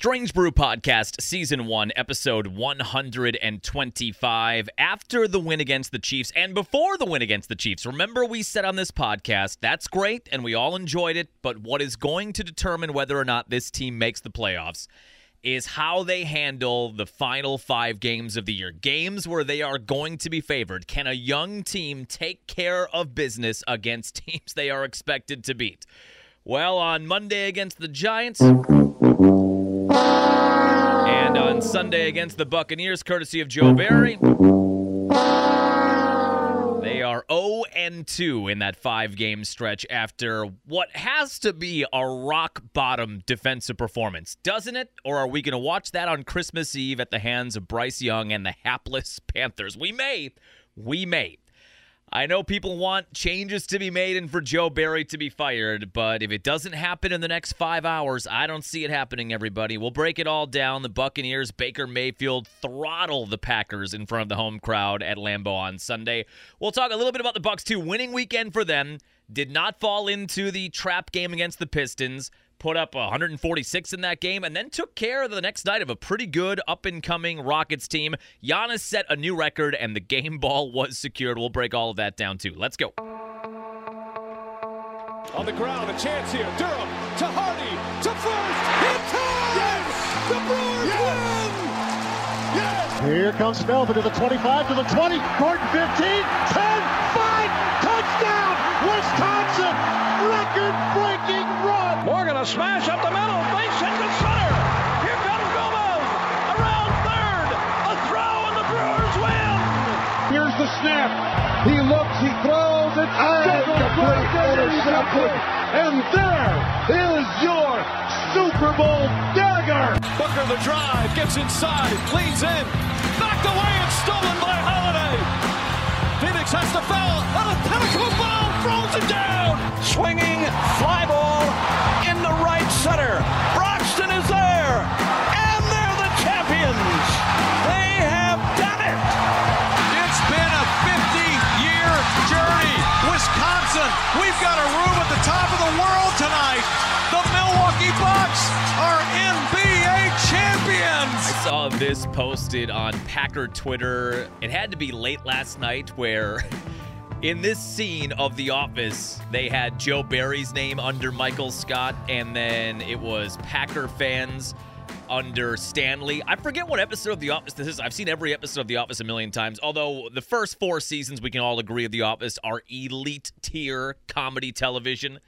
Strange Brew Podcast, Season 1, Episode 125. After the win against the Chiefs and before the win against the Chiefs, remember we said on this podcast, that's great and we all enjoyed it, but what is going to determine whether or not this team makes the playoffs is how they handle the final five games of the year. Games where they are going to be favored. Can a young team take care of business against teams they are expected to beat? Well, on Monday against the Giants. Sunday against the Buccaneers, courtesy of Joe Barry. They are 0 and 2 in that five game stretch after what has to be a rock bottom defensive performance, doesn't it? Or are we going to watch that on Christmas Eve at the hands of Bryce Young and the hapless Panthers? We may. We may. I know people want changes to be made and for Joe Barry to be fired, but if it doesn't happen in the next five hours, I don't see it happening, everybody. We'll break it all down. The Buccaneers, Baker Mayfield throttle the Packers in front of the home crowd at Lambeau on Sunday. We'll talk a little bit about the Bucks too. Winning weekend for them. Did not fall into the trap game against the Pistons put up 146 in that game, and then took care of the next night of a pretty good up and coming Rockets team. Giannis set a new record, and the game ball was secured. We'll break all of that down too. Let's go. On the ground, a chance here. Durham to Hardy to first. Hit time! Yes! The Brewers yes! win! Yes! Here comes Melvin to the 25, to the 20, Gordon 15, 10, 5, touchdown! Wisconsin! Smash up the middle, base hit to center. Here comes Gomez around third. A throw and the Brewers win. Here's the snap. He looks, he throws, it's complete intercepted. And there is your Super Bowl dagger. Booker the drive, gets inside, leans in, knocked away and stolen by Holiday. Phoenix has to foul on a pinnacle ball, throws it down. Swinging fly ball in the right center. Broxton is there, and they're the champions. They have done it. It's been a 50-year journey. Wisconsin, we've got a room at the top of the world tonight. The Milwaukee Bucks are NBA champions. I saw this posted on Packer Twitter. It had to be late last night where. In this scene of The Office, they had Joe Barry's name under Michael Scott, and then it was Packer fans under Stanley. I forget what episode of The Office this is. I've seen every episode of The Office a million times, although the first four seasons, we can all agree, of The Office are elite tier comedy television.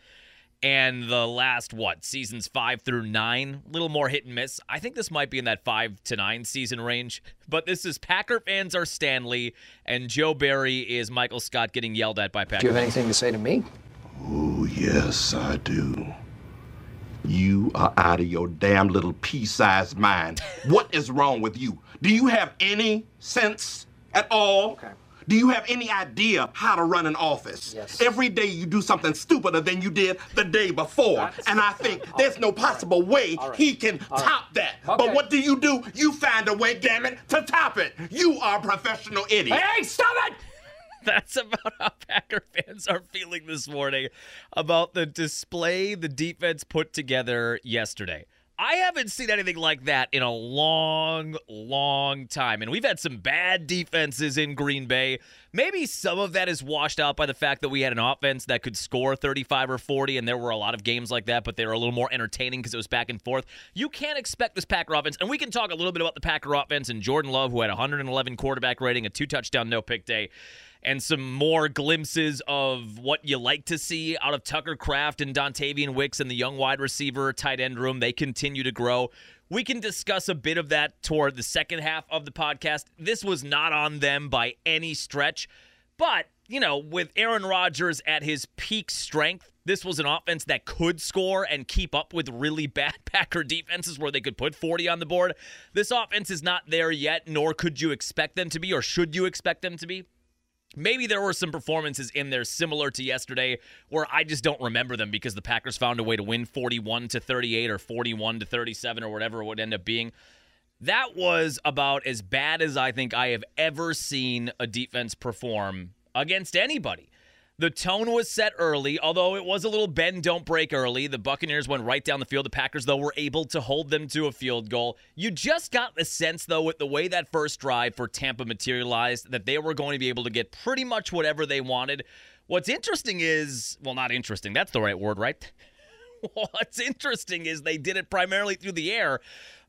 And the last, what, seasons five through nine, a little more hit and miss. I think this might be in that five to nine season range. But this is Packer fans are Stanley, and Joe Barry is Michael Scott getting yelled at by Packer. Do you have anything to say to me? Oh, yes, I do. You are out of your damn little pea sized mind. what is wrong with you? Do you have any sense at all? Okay. Do you have any idea how to run an office? Yes. Every day you do something stupider than you did the day before. That's- and I think there's no possible way All right. he can All right. top that. Okay. But what do you do? You find a way, damn it, to top it. You are a professional idiot. Hey, stop it! That's about how Packer fans are feeling this morning about the display the defense put together yesterday. I haven't seen anything like that in a long, long time. And we've had some bad defenses in Green Bay. Maybe some of that is washed out by the fact that we had an offense that could score 35 or 40, and there were a lot of games like that, but they were a little more entertaining because it was back and forth. You can't expect this Packer offense, and we can talk a little bit about the Packer offense and Jordan Love, who had 111 quarterback rating, a two touchdown, no pick day and some more glimpses of what you like to see out of Tucker Kraft and Dontayvion Wicks and the young wide receiver tight end room. They continue to grow. We can discuss a bit of that toward the second half of the podcast. This was not on them by any stretch, but you know, with Aaron Rodgers at his peak strength, this was an offense that could score and keep up with really bad Packer defenses where they could put 40 on the board. This offense is not there yet, nor could you expect them to be, or should you expect them to be. Maybe there were some performances in there similar to yesterday where I just don't remember them because the Packers found a way to win 41 to 38 or 41 to 37 or whatever it would end up being. That was about as bad as I think I have ever seen a defense perform against anybody. The tone was set early, although it was a little bend, don't break early. The Buccaneers went right down the field. The Packers, though, were able to hold them to a field goal. You just got the sense, though, with the way that first drive for Tampa materialized, that they were going to be able to get pretty much whatever they wanted. What's interesting is, well, not interesting, that's the right word, right? What's interesting is they did it primarily through the air.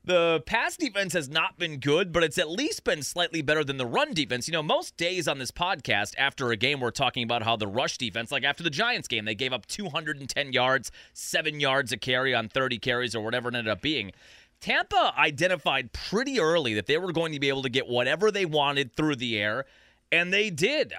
The pass defense has not been good, but it's at least been slightly better than the run defense. You know, most days on this podcast after a game, we're talking about how the rush defense, like after the Giants game, they gave up 210 yards, seven yards a carry on 30 carries or whatever it ended up being. Tampa identified pretty early that they were going to be able to get whatever they wanted through the air, and they did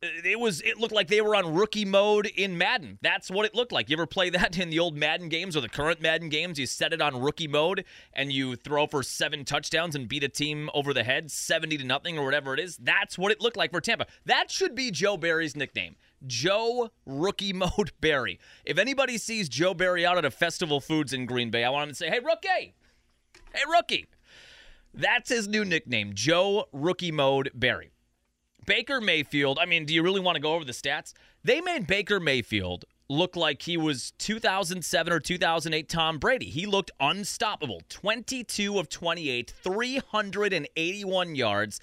it was it looked like they were on rookie mode in Madden. That's what it looked like. You ever play that in the old Madden games or the current Madden games? You set it on rookie mode and you throw for seven touchdowns and beat a team over the head, 70 to nothing or whatever it is. That's what it looked like for Tampa. That should be Joe Barry's nickname. Joe Rookie Mode Barry. If anybody sees Joe Barry out at a Festival Foods in Green Bay, I want him to say, "Hey rookie. Hey rookie." That's his new nickname, Joe Rookie Mode Barry. Baker Mayfield, I mean, do you really want to go over the stats? They made Baker Mayfield look like he was 2007 or 2008 Tom Brady. He looked unstoppable. 22 of 28, 381 yards,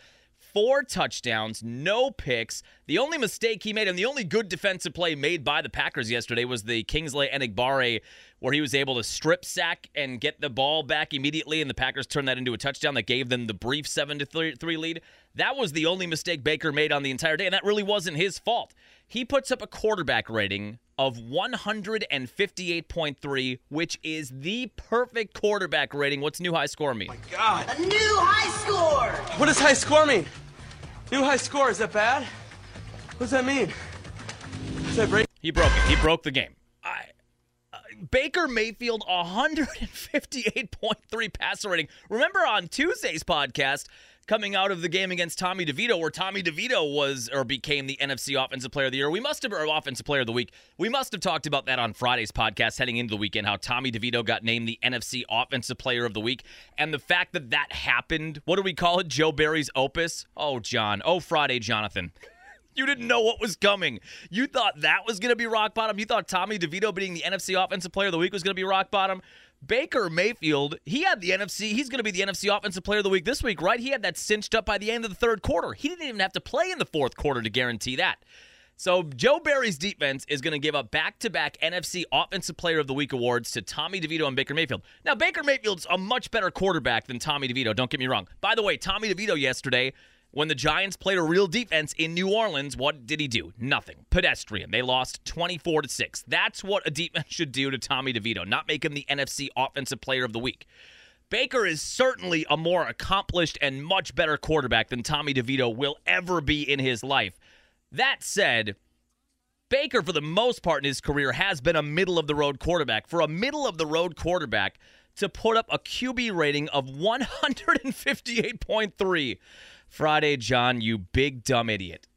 four touchdowns, no picks. The only mistake he made and the only good defensive play made by the Packers yesterday was the Kingsley Enagbare, where he was able to strip sack and get the ball back immediately and the Packers turned that into a touchdown that gave them the brief 7 to 3 lead. That was the only mistake Baker made on the entire day and that really wasn't his fault. He puts up a quarterback rating of 158.3, which is the perfect quarterback rating. What's new high score mean? Oh my God. A new high score. What does high score mean? New high score, is that bad? What does that mean? Is that break? He broke it. He broke the game. I, uh, Baker Mayfield, 158.3 passer rating. Remember on Tuesday's podcast, coming out of the game against Tommy DeVito, where Tommy DeVito was or became the NFC Offensive Player of the Year. We must have, or Offensive Player of the Week. We must have talked about that on Friday's podcast heading into the weekend, how Tommy DeVito got named the NFC Offensive Player of the Week. And the fact that that happened, what do we call it? Joe Barry's opus? Oh, John. Oh, Friday, Jonathan. You didn't know what was coming. You thought that was going to be rock bottom. You thought Tommy DeVito being the NFC Offensive Player of the Week was going to be rock bottom. Baker Mayfield, he had the NFC. He's going to be the NFC Offensive Player of the Week this week, right? He had that cinched up by the end of the third quarter. He didn't even have to play in the fourth quarter to guarantee that. So Joe Barry's defense is going to give up back-to-back NFC Offensive Player of the Week awards to Tommy DeVito and Baker Mayfield. Now Baker Mayfield's a much better quarterback than Tommy DeVito. Don't get me wrong. By the way, Tommy DeVito yesterday when the Giants played a real defense in New Orleans, what did he do? Nothing. Pedestrian. They lost 24 to 6. That's what a defense should do to Tommy DeVito, not make him the NFC Offensive Player of the Week. Baker is certainly a more accomplished and much better quarterback than Tommy DeVito will ever be in his life. That said, Baker, for the most part in his career, has been a middle of the road quarterback. For a middle of the road quarterback to put up a QB rating of 158.3, Friday, John, you big dumb idiot.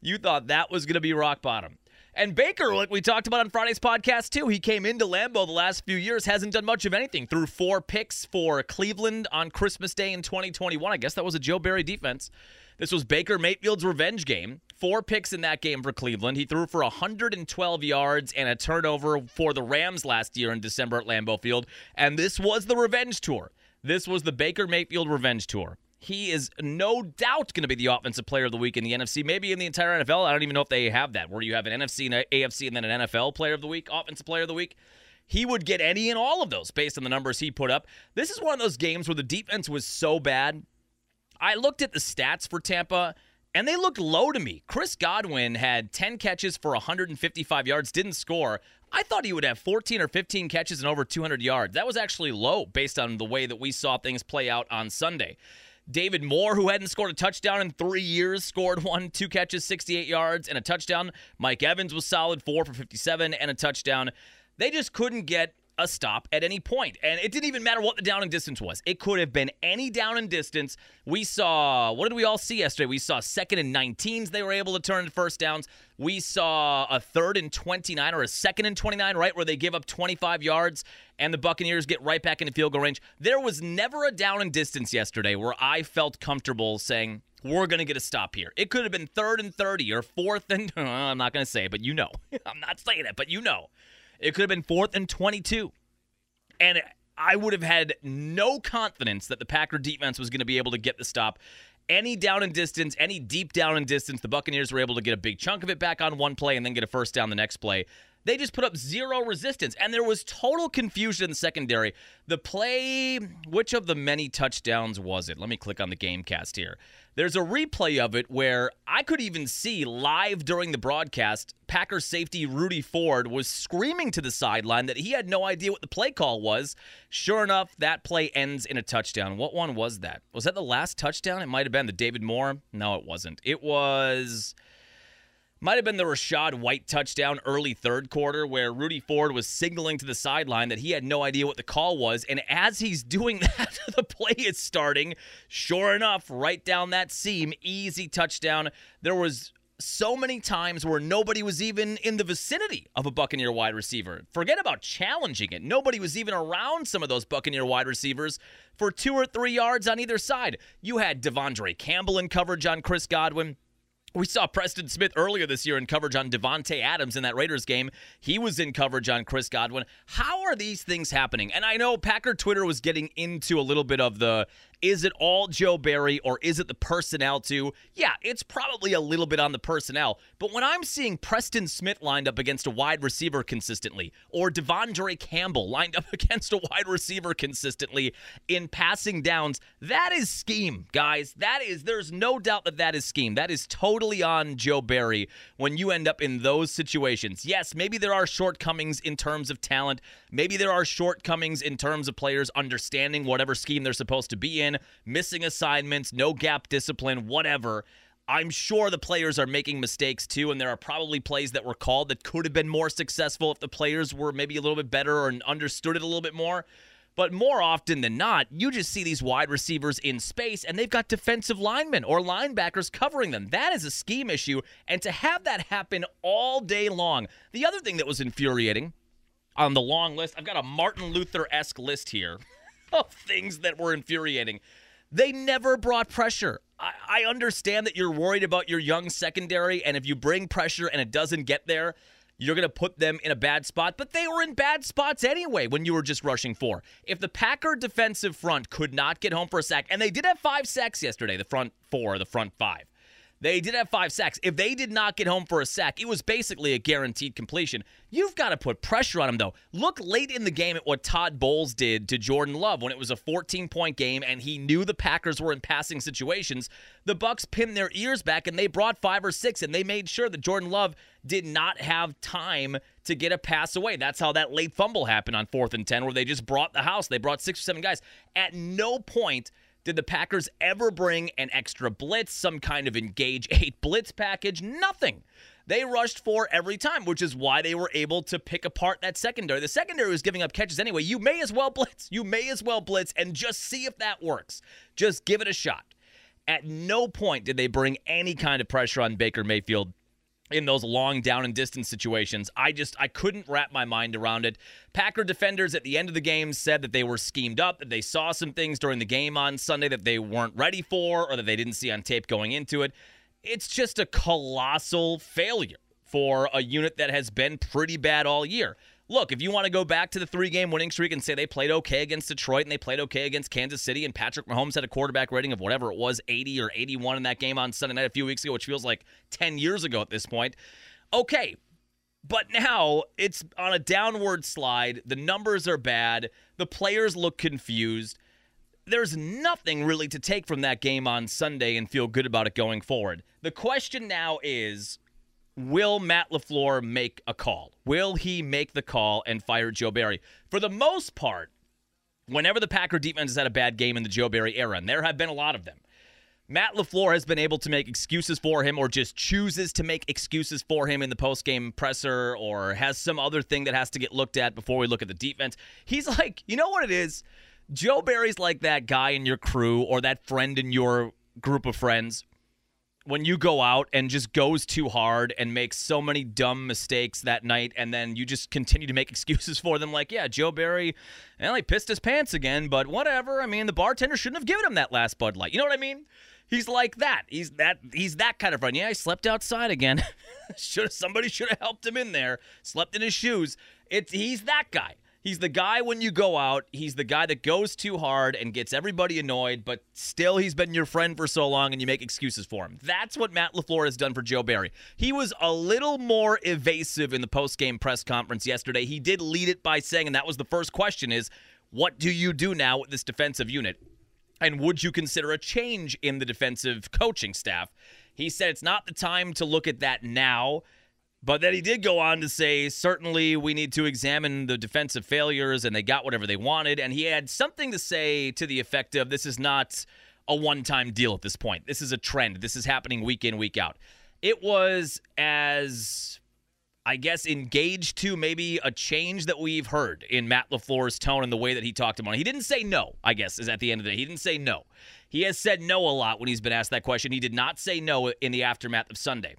You thought that was going to be rock bottom. And Baker, like we talked about on Friday's podcast too, he came into Lambeau the last few years, hasn't done much of anything. Threw four picks for Cleveland on Christmas Day in 2021. I guess that was a Joe Barry defense. This was Baker Mayfield's revenge game. Four picks in that game for Cleveland. He threw for 112 yards and a turnover for the Rams last year in December at Lambeau Field. And this was the revenge tour. This was the Baker Mayfield revenge tour. He is no doubt going to be the offensive player of the week in the NFC, maybe in the entire NFL. I don't even know if they have that, where you have an NFC and an AFC and then an NFL player of the week, offensive player of the week. He would get any and all of those based on the numbers he put up. This is one of those games where the defense was so bad. I looked at the stats for Tampa, and they looked low to me. Chris Godwin had 10 catches for 155 yards, didn't score. I thought he would have 14 or 15 catches and over 200 yards. That was actually low based on the way that we saw things play out on Sunday. David Moore, who hadn't scored a touchdown in three years, scored one, two catches, 68 yards, and a touchdown. Mike Evans was solid, four for 57 and a touchdown. They just couldn't get a stop at any point. And it didn't even matter what the down and distance was. It could have been any down and distance. We saw, what did we all see yesterday? We saw second and 19s they were able to turn into first downs. We saw a third and 29 or a second and 29, right, where they give up 25 yards and the Buccaneers get right back into field goal range. There was never a down and distance yesterday where I felt comfortable saying, we're going to get a stop here. It could have been third and 30 or fourth and, I'm not going to say, but you know. I'm not saying it, but you know. It could have been fourth and 22. And I would have had no confidence that the Packer defense was going to be able to get the stop. Any down and distance, any deep down and distance, the Buccaneers were able to get a big chunk of it back on one play and then get a first down the next play. They just put up zero resistance, and there was total confusion in the secondary. The play, which of the many touchdowns was it? Let me click on the game cast here. There's a replay of it where I could even see live during the broadcast, Packers safety Rudy Ford was screaming to the sideline that he had no idea what the play call was. Sure enough, that play ends in a touchdown. What one was that? Was that the last touchdown? It might have been the David Moore. No, it wasn't. It was. Might have been the Rachaad White touchdown early third quarter where Rudy Ford was signaling to the sideline that he had no idea what the call was. And as he's doing that, the play is starting. Sure enough, right down that seam, easy touchdown. There was so many times where nobody was even in the vicinity of a Buccaneer wide receiver. Forget about challenging it. Nobody was even around some of those Buccaneer wide receivers for two or three yards on either side. You had De'Vondre Campbell in coverage on Chris Godwin. We saw Preston Smith earlier this year in coverage on Davante Adams in that Raiders game. He was in coverage on Chris Godwin. How are these things happening? And I know Packer Twitter was getting into a little bit of the is it all Joe Barry or is it the personnel too? Yeah, it's probably a little bit on the personnel. But when I'm seeing Preston Smith lined up against a wide receiver consistently, or De'Vondre Campbell lined up against a wide receiver consistently in passing downs, that is scheme, guys. That is, there's no doubt that that is scheme. That is totally on Joe Barry when you end up in those situations. Yes, maybe there are shortcomings in terms of talent. Maybe there are shortcomings in terms of players understanding whatever scheme they're supposed to be in, missing assignments, no gap discipline, whatever. I'm sure the players are making mistakes too, and there are probably plays that were called that could have been more successful if the players were maybe a little bit better or understood it a little bit more. But more often than not, you just see these wide receivers in space and they've got defensive linemen or linebackers covering them. That is a scheme issue. And to have that happen all day long. The other thing that was infuriating on the long list, I've got a Martin Luther esque list here of things that were infuriating. They never brought pressure. I, I understand that you're worried about your young secondary, and if you bring pressure and it doesn't get there, you're going to put them in a bad spot, but they were in bad spots anyway when you were just rushing four. If the Packer defensive front could not get home for a sack, and they did have five sacks yesterday, the front four, the front five. They did have five sacks. If they did not get home for a sack, it was basically a guaranteed completion. You've got to put pressure on them, though. Look late in the game at what Todd Bowles did to Jordan Love when it was a 14-point game and he knew the Packers were in passing situations. The Bucs pinned their ears back and they brought five or six and they made sure that Jordan Love did not have time to get a pass away. That's how that late fumble happened on fourth and 10, where they just brought the house. They brought six or seven guys. At no point – did the Packers ever bring an extra blitz, some kind of engage eight blitz package? Nothing. They rushed four every time, which is why they were able to pick apart that secondary. The secondary was giving up catches anyway. You may as well blitz. You may as well blitz and just see if that works. Just give it a shot. At no point did they bring any kind of pressure on Baker Mayfield in those long down and distance situations. I just I couldn't wrap my mind around it. Packer defenders at the end of the game said that they were schemed up, that they saw some things during the game on Sunday that they weren't ready for or that they didn't see on tape going into it. It's just a colossal failure for a unit that has been pretty bad all year look, if you want to go back to the three game winning streak and say they played okay against Detroit and they played okay against Kansas City and Patrick Mahomes had a quarterback rating of whatever it was, 80 or 81 in that game on Sunday night a few weeks ago, which feels like 10 years ago at this point. Okay. But now it's on a downward slide. The numbers are bad. The players look confused. There's nothing really to take from that game on Sunday and feel good about it going forward. The question now is will Matt LaFleur make a call? Will he make the call and fire Joe Barry? For the most part, whenever the Packer defense has had a bad game in the Joe Barry era, and there have been a lot of them, Matt LaFleur has been able to make excuses for him or just chooses to make excuses for him in the post-game presser or has some other thing that has to get looked at before we look at the defense. He's like, you know what it is? Joe Barry's like that guy in your crew or that friend in your group of friends when you go out and just goes too hard and makes so many dumb mistakes that night and then you just continue to make excuses for them like yeah joe barry well he pissed his pants again but whatever. I mean the bartender shouldn't have given him that last bud light. You know what i mean? He's like that. He's that he's that kind of friend. Yeah he slept outside again. Should somebody should have helped him in there slept in his shoes. It's he's that guy He's the guy when you go out. He's the guy that goes too hard and gets everybody annoyed, but still he's been your friend for so long and you make excuses for him. That's what Matt LaFleur has done for Joe Barry. He was a little more evasive in the post-game press conference yesterday. He did lead it by saying, and that was the first question is, what do you do now with this defensive unit? And would you consider a change in the defensive coaching staff? He said it's not the time to look at that now. But then he did go on to say, certainly we need to examine the defensive failures, and they got whatever they wanted. And he had something to say to the effect of, this is not a one time deal at this point. This is a trend. This is happening week in, week out. It was as, I guess, engaged to maybe a change that we've heard in Matt LaFleur's tone and the way that he talked about it. He didn't say no, I guess, is at the end of the day. He didn't say no. He has said no a lot when he's been asked that question. He did not say no in the aftermath of Sunday.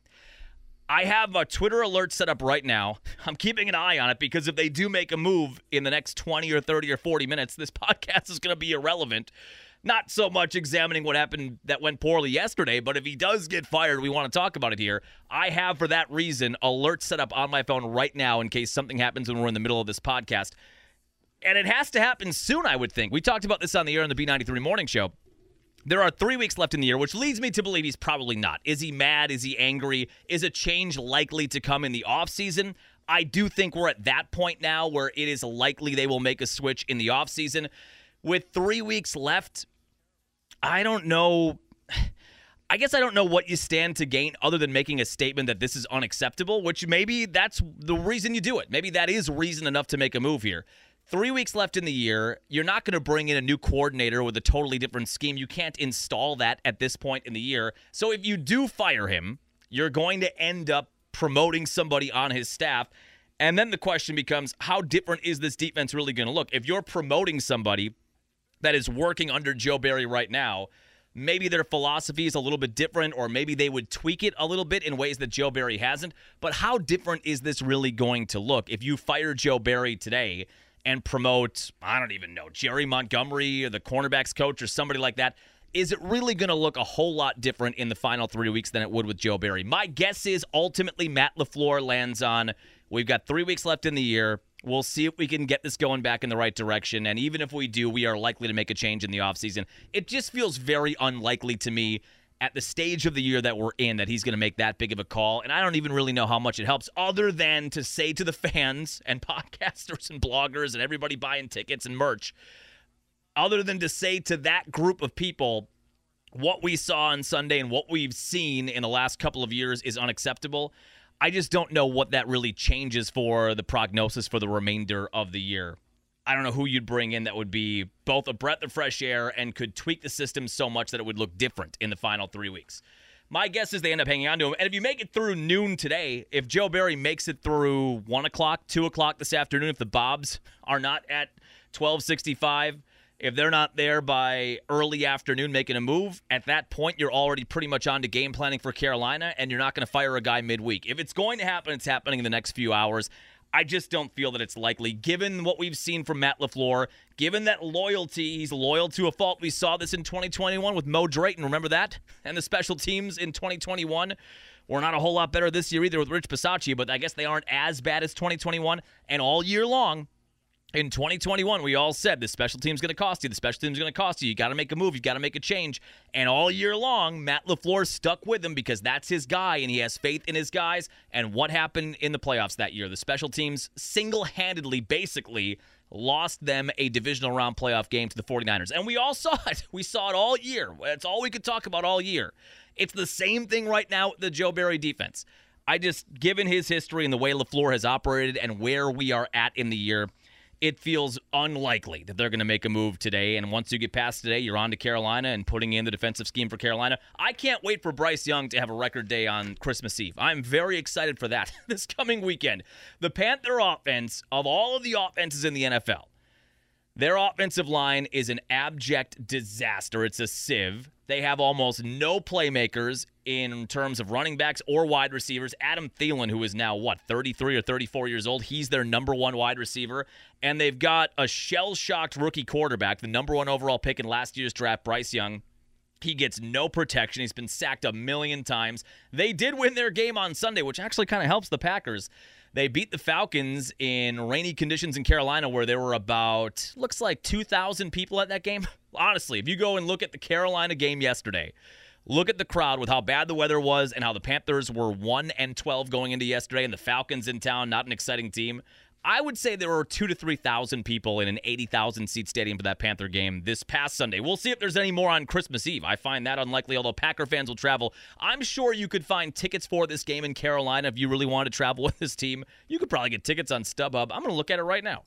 I have a Twitter alert set up right now. I'm keeping an eye on it because if they do make a move in the next 20 or 30 or 40 minutes, this podcast is going to be irrelevant. Not so much examining what happened that went poorly yesterday, but if he does get fired, we want to talk about it here. I have, for that reason, alert set up on my phone right now in case something happens when we're in the middle of this podcast. And it has to happen soon, I would think. We talked about this on the air on the B93 Morning Show. There are three weeks left in the year, which leads me to believe he's probably not. Is he mad? Is he angry? Is a change likely to come in the offseason? I do think we're at that point now where it is likely they will make a switch in the offseason. With three weeks left, I don't know. I guess I don't know what you stand to gain other than making a statement that this is unacceptable, which maybe that's the reason you do it. Maybe that is reason enough to make a move here. Three weeks left in the year. You're not going to bring in a new coordinator with a totally different scheme. You can't install that at this point in the year. So if you do fire him, you're going to end up promoting somebody on his staff. And then the question becomes how different is this defense really going to look? If you're promoting somebody that is working under Joe Barry right now, maybe their philosophy is a little bit different, or maybe they would tweak it a little bit in ways that Joe Barry hasn't. But how different is this really going to look if you fire Joe Barry today? And promote, I don't even know, Jerry Montgomery or the cornerbacks coach or somebody like that, is it really going to look a whole lot different in the final three weeks than it would with Joe Barry? My guess is ultimately Matt LaFleur lands on we've got three weeks left in the year. We'll see if we can get this going back in the right direction. And even if we do, we are likely to make a change in the offseason. It just feels very unlikely to me at the stage of the year that we're in that he's going to make that big of a call. And I don't even really know how much it helps, other than to say to the fans and podcasters and bloggers and everybody buying tickets and merch, other than to say to that group of people, what we saw on Sunday and what we've seen in the last couple of years is unacceptable. I just don't know what that really changes for the prognosis for the remainder of the year. I don't know who you'd bring in that would be both a breath of fresh air and could tweak the system so much that it would look different in the final three weeks. My guess is they end up hanging on to him. And if you make it through noon today, if Joe Barry makes it through one o'clock, two o'clock this afternoon, if the Bobs are not at twelve sixty five, if they're not there by early afternoon making a move, at that point you're already pretty much on to game planning for Carolina, and you're not going to fire a guy midweek. If it's going to happen, it's happening in the next few hours. I just don't feel that it's likely, given what we've seen from Matt LaFleur, given that loyalty. He's loyal to a fault. We saw this in 2021 with Mo Drayton. Remember that? And the special teams in 2021 were not a whole lot better this year either with Rich Bisaccia, but I guess they aren't as bad as 2021. And all year long, in 2021, we all said the special team's going to cost you. The special team's going to cost you. You got to make a move. You got to make a change. And all year long, Matt LaFleur stuck with him because that's his guy and he has faith in his guys. And what happened in the playoffs that year? The special teams single handedly, basically, lost them a divisional round playoff game to the 49ers. And we all saw it. We saw it all year. That's all we could talk about all year. It's the same thing right now with the Joe Barry defense. I just, given his history and the way LaFleur has operated and where we are at in the year, it feels unlikely that they're going to make a move today. And once you get past today, you're on to Carolina and putting in the defensive scheme for Carolina. I can't wait for Bryce Young to have a record day on Christmas Eve. I'm very excited for that this coming weekend. The Panther offense, of all of the offenses in the NFL, Their offensive line is an abject disaster. It's a sieve. They have almost no playmakers in terms of running backs or wide receivers. Adam Thielen, who is now, what, 33 or 34 years old, he's their number one wide receiver. And they've got a shell shocked rookie quarterback, the number one overall pick in last year's draft, Bryce Young. He gets no protection. He's been sacked a million times. They did win their game on Sunday, which actually kind of helps the Packers. They beat the Falcons in rainy conditions in Carolina, where there were about, looks like 2,000 people at that game. Honestly, if you go and look at the Carolina game yesterday, look at the crowd with how bad the weather was and how the Panthers were 1 and 12 going into yesterday, and the Falcons in town, not an exciting team. I would say there were two to 3,000 people in an 80,000 seat stadium for that Panther game this past Sunday. We'll see if there's any more on Christmas Eve. I find that unlikely, although Packer fans will travel. I'm sure you could find tickets for this game in Carolina if you really wanted to travel with this team. You could probably get tickets on StubHub. I'm going to look at it right now.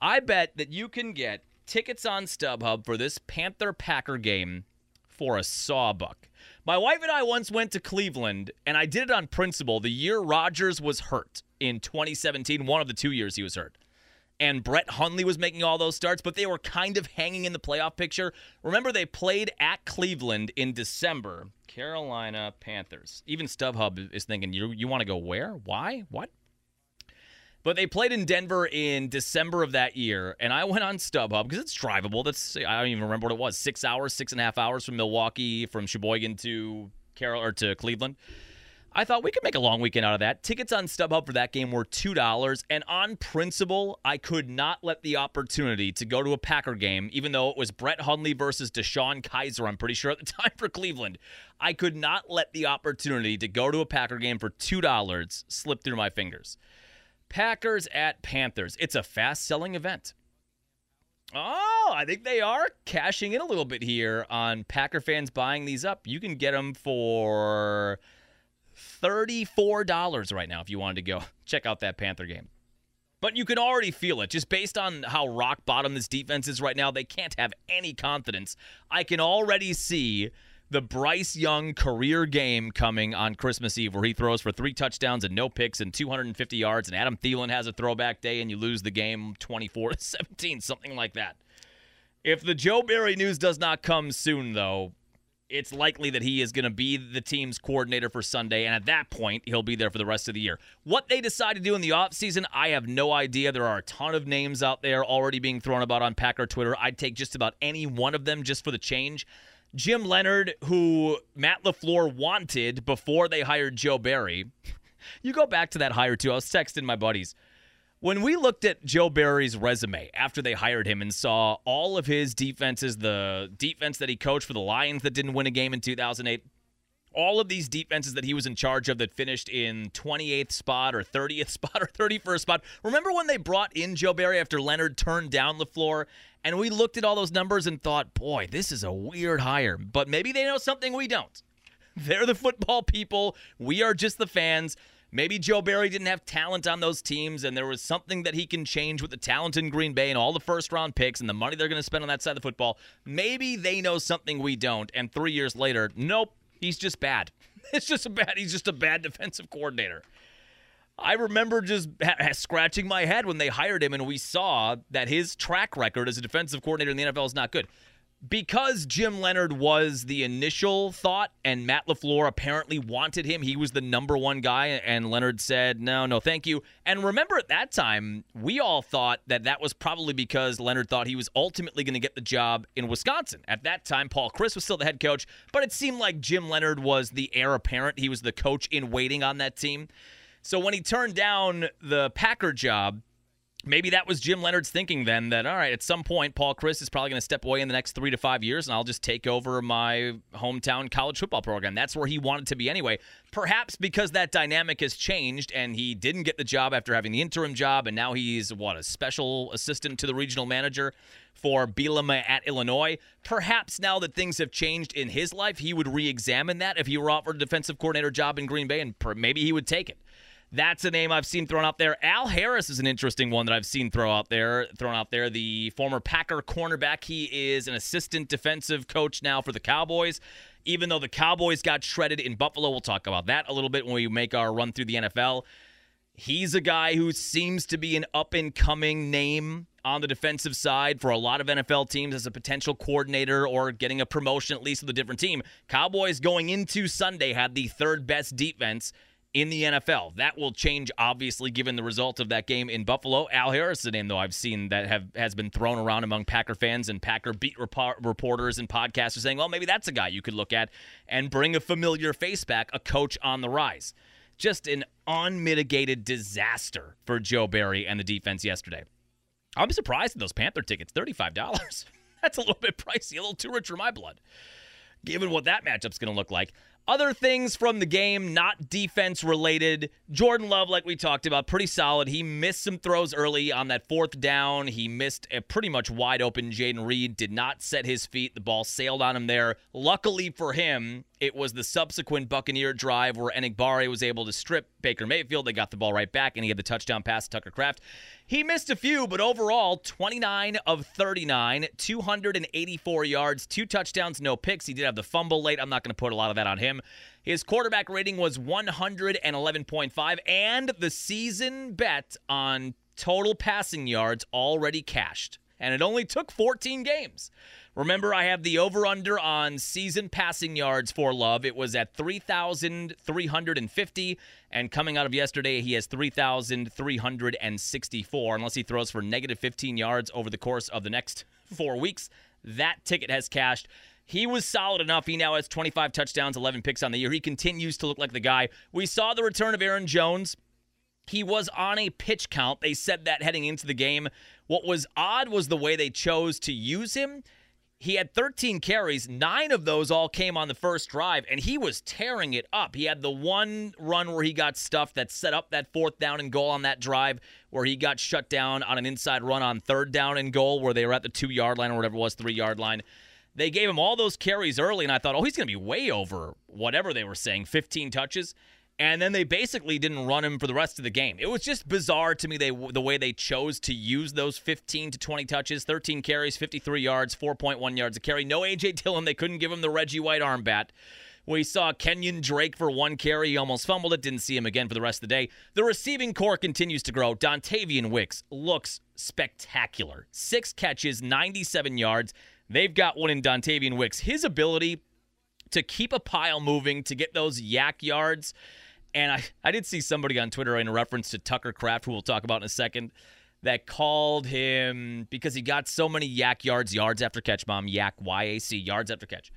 I bet that you can get tickets on StubHub for this Panther Packer game for a sawbuck. My wife and I once went to Cleveland, and I did it on principle the year Rodgers was hurt in 2017, one of the two years he was hurt. And Brett Hundley was making all those starts, but they were kind of hanging in the playoff picture. Remember, they played at Cleveland in December. Carolina Panthers. Even StubHub is thinking, you, you want to go where? Why? What? But they played in Denver in December of that year, and I went on StubHub because it's drivable. That's I don't even remember what it was. Six hours, six and a half hours from Milwaukee, from Sheboygan to Carol or to Cleveland. I thought we could make a long weekend out of that. Tickets on StubHub for that game were two dollars, and on principle, I could not let the opportunity to go to a Packer game, even though it was Brett Hundley versus DeShone Kizer, I'm pretty sure at the time for Cleveland, I could not let the opportunity to go to a Packer game for two dollars slip through my fingers. Packers at Panthers. It's a fast selling event. Oh, I think they are cashing in a little bit here on Packer fans buying these up. You can get them for $34 right now if you wanted to go check out that Panther game. But you can already feel it just based on how rock bottom this defense is right now. They can't have any confidence. I can already see the Bryce Young career game coming on Christmas Eve, where he throws for three touchdowns and no picks and 250 yards, and Adam Thielen has a throwback day, and you lose the game 24 to 17, something like that. If the Joe Barry news does not come soon, though, it's likely that he is going to be the team's coordinator for Sunday, and at that point, he'll be there for the rest of the year. What they decide to do in the offseason, I have no idea. There are a ton of names out there already being thrown about on Packer Twitter. I'd take just about any one of them just for the change. Jim Leonhard, who Matt LaFleur wanted before they hired Joe Barry. You go back to that hire, too. I was texting my buddies. When we looked at Joe Barry's resume after they hired him and saw all of his defenses, the defense that he coached for the Lions that didn't win a game in 2008, all of these defenses that he was in charge of that finished in 28th spot or 30th spot or 31st spot. Remember when they brought in Joe Barry after Leonhard turned down LaFleur? And we looked at all those numbers and thought, boy, this is a weird hire. But maybe they know something we don't. They're the football people. We are just the fans. Maybe Joe Barry didn't have talent on those teams, and there was something that he can change with the talent in Green Bay and all the first round picks and the money they're going to spend on that side of the football. Maybe they know something we don't. And three years later, nope, he's just bad. It's just a bad. He's just a bad defensive coordinator. I remember just ha- scratching my head when they hired him, and we saw that his track record as a defensive coordinator in the NFL is not good. Because Jim Leonhard was the initial thought, and Matt LaFleur apparently wanted him, he was the number one guy, and Leonhard said, No, no, thank you. And remember at that time, we all thought that that was probably because Leonhard thought he was ultimately going to get the job in Wisconsin. At that time, Paul Chryst was still the head coach, but it seemed like Jim Leonhard was the heir apparent. He was the coach in waiting on that team. So when he turned down the Packer job, maybe that was Jim Leonhard's thinking then that, all right, at some point, Paul Chryst is probably going to step away in the next three to five years and I'll just take over my hometown college football program. That's where he wanted to be anyway. Perhaps because that dynamic has changed and he didn't get the job after having the interim job and now he's, what, a special assistant to the regional manager for Bielema at Illinois. Perhaps now that things have changed in his life, he would re examine that if he were offered a defensive coordinator job in Green Bay and maybe he would take it. That's a name I've seen thrown out there. Al Harris is an interesting one that I've seen throw out there, thrown out there. The former Packer cornerback. He is an assistant defensive coach now for the Cowboys. Even though the Cowboys got shredded in Buffalo, we'll talk about that a little bit when we make our run through the NFL. He's a guy who seems to be an up and coming name on the defensive side for a lot of NFL teams as a potential coordinator or getting a promotion at least with a different team. Cowboys going into Sunday had the third best defense in the NFL. That will change, obviously, given the result of that game in Buffalo. Al Harris, a name though I've seen that have has been thrown around among Packer fans and Packer beat report, reporters and podcasters, saying, "Well, maybe that's a guy you could look at and bring a familiar face back, a coach on the rise." Just an unmitigated disaster for Joe Barry and the defense yesterday. I'm surprised at those Panther tickets, thirty-five dollars. That's a little bit pricey, a little too rich for my blood, given what that matchup's going to look like. Other things from the game, not defense related. Jordan Love, like we talked about, pretty solid. He missed some throws early on that fourth down. He missed a pretty much wide open Jayden Reed, did not set his feet. The ball sailed on him there. Luckily for him, it was the subsequent Buccaneer drive where Enagbare was able to strip Baker Mayfield. They got the ball right back, and he had the touchdown pass to Tucker Kraft. He missed a few, but overall, 29 of 39, 284 yards, two touchdowns, no picks. He did have the fumble late. I'm not going to put a lot of that on him. His quarterback rating was 111.5, and the season bet on total passing yards already cashed. And it only took 14 games. Remember, I have the over under on season passing yards for Love. It was at 3,350. And coming out of yesterday, he has 3,364. Unless he throws for negative 15 yards over the course of the next four weeks, that ticket has cashed. He was solid enough. He now has 25 touchdowns, 11 picks on the year. He continues to look like the guy. We saw the return of Aaron Jones. He was on a pitch count. They said that heading into the game. What was odd was the way they chose to use him he had 13 carries. Nine of those all came on the first drive, and he was tearing it up. He had the one run where he got stuffed that set up that fourth down and goal on that drive, where he got shut down on an inside run on third down and goal, where they were at the two yard line or whatever it was, three yard line. They gave him all those carries early, and I thought, oh, he's going to be way over whatever they were saying 15 touches and then they basically didn't run him for the rest of the game. It was just bizarre to me they the way they chose to use those 15 to 20 touches, 13 carries, 53 yards, 4.1 yards a carry. No AJ Dillon, they couldn't give him the Reggie White arm bat. We saw Kenyon Drake for one carry. He almost fumbled it. Didn't see him again for the rest of the day. The receiving core continues to grow. Dontayvion Wicks looks spectacular. Six catches, 97 yards. They've got one in Dontayvion Wicks. His ability to keep a pile moving, to get those yak yards – and I, I did see somebody on Twitter in reference to Tucker Kraft, who we'll talk about in a second, that called him because he got so many yak yards, yards after catch, mom, yak, Y-A-C, yards after catch,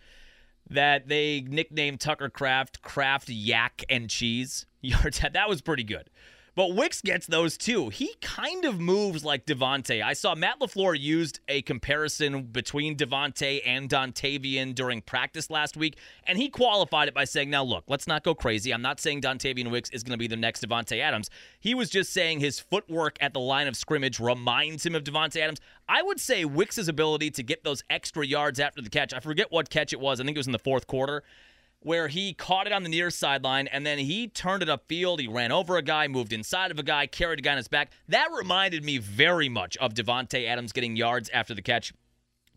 that they nicknamed Tucker Kraft Kraft Yak and Cheese. Yards, that was pretty good. But Wicks gets those too. He kind of moves like Davante. I saw Matt LaFleur used a comparison between Davante and Dontayvion during practice last week, and he qualified it by saying, Now, look, let's not go crazy. I'm not saying Dontayvion Wicks is going to be the next Davante Adams. He was just saying his footwork at the line of scrimmage reminds him of Davante Adams. I would say Wicks's ability to get those extra yards after the catch, I forget what catch it was, I think it was in the fourth quarter where he caught it on the near sideline and then he turned it upfield. He ran over a guy, moved inside of a guy, carried a guy on his back. That reminded me very much of Davante Adams getting yards after the catch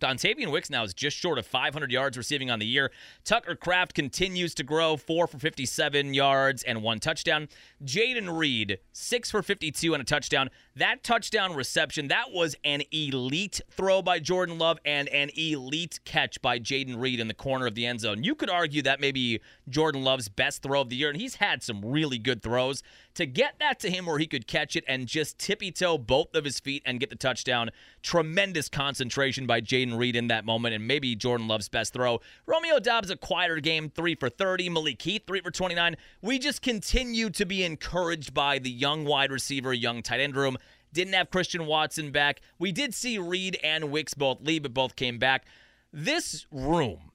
Dontayvion Wicks now is just short of 500 yards receiving on the year. Tucker Kraft continues to grow, four for 57 yards and one touchdown. Jayden Reed, six for 52 and a touchdown. That touchdown reception, that was an elite throw by Jordan Love and an elite catch by Jayden Reed in the corner of the end zone. You could argue that maybe Jordan Love's best throw of the year, and he's had some really good throws. To get that to him where he could catch it and just tippy toe both of his feet and get the touchdown, tremendous concentration by Jayden Reed in that moment, and maybe Jordan Love's best throw. Romeo Doubs, a quieter game, 3 for 30. Malik Heath, 3 for 29. We just continue to be encouraged by the young wide receiver, young tight end room. Didn't have Christian Watson back. We did see Reed and Wicks both leave, but both came back. This room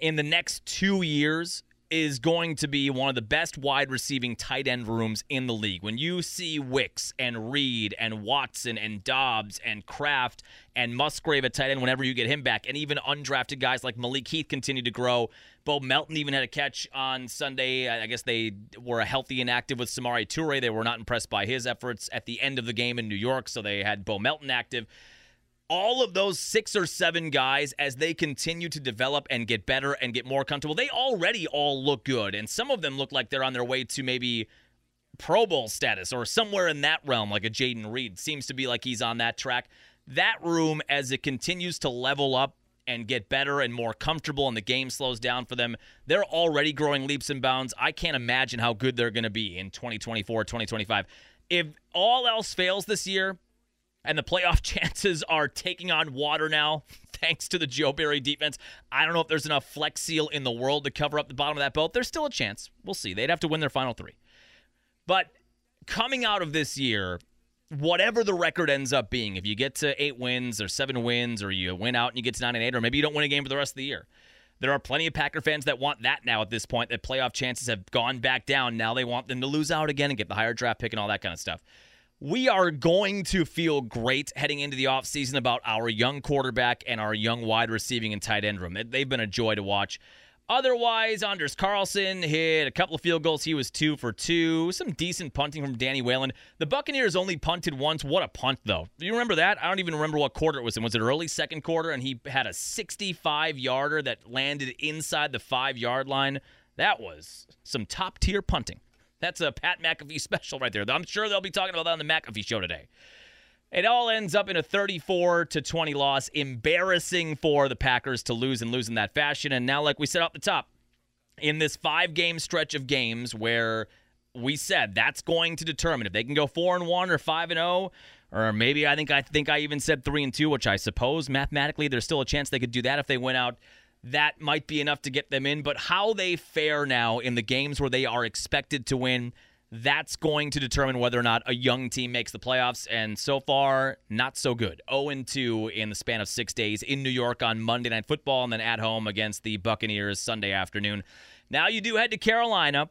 in the next two years is going to be one of the best wide receiving tight end rooms in the league. When you see Wicks and Reed and Watson and Doubs and Kraft and Musgrave at tight end whenever you get him back, and even undrafted guys like Malik Heath continue to grow. Bo Melton even had a catch on Sunday. I guess they were a healthy and active with Samori Toure. They were not impressed by his efforts at the end of the game in New York, so they had Bo Melton active all of those six or seven guys, as they continue to develop and get better and get more comfortable, they already all look good. And some of them look like they're on their way to maybe Pro Bowl status or somewhere in that realm, like a Jayden Reed. Seems to be like he's on that track. That room, as it continues to level up and get better and more comfortable and the game slows down for them, they're already growing leaps and bounds. I can't imagine how good they're going to be in 2024, 2025. If all else fails this year, and the playoff chances are taking on water now, thanks to the Joe Barry defense. I don't know if there's enough flex seal in the world to cover up the bottom of that boat. There's still a chance. We'll see. They'd have to win their final three. But coming out of this year, whatever the record ends up being, if you get to eight wins or seven wins, or you win out and you get to nine and eight, or maybe you don't win a game for the rest of the year. There are plenty of Packer fans that want that now at this point, that playoff chances have gone back down. Now they want them to lose out again and get the higher draft pick and all that kind of stuff. We are going to feel great heading into the offseason about our young quarterback and our young wide receiving and tight end room. They've been a joy to watch. Otherwise, Anders Carlson hit a couple of field goals. He was two for two. Some decent punting from Danny Whelan. The Buccaneers only punted once. What a punt, though. Do you remember that? I don't even remember what quarter it was in. Was it early second quarter? And he had a 65 yarder that landed inside the five yard line. That was some top tier punting. That's a Pat McAfee special right there. I'm sure they'll be talking about that on the McAfee show today. It all ends up in a 34 to 20 loss. Embarrassing for the Packers to lose and lose in that fashion. And now, like we said off the top, in this five game stretch of games where we said that's going to determine if they can go four and one or five and zero, or maybe I think I think I even said three and two, which I suppose mathematically there's still a chance they could do that if they went out. That might be enough to get them in. But how they fare now in the games where they are expected to win that's going to determine whether or not a young team makes the playoffs. And so far, not so good. 0 2 in the span of six days in New York on Monday Night Football and then at home against the Buccaneers Sunday afternoon. Now you do head to Carolina.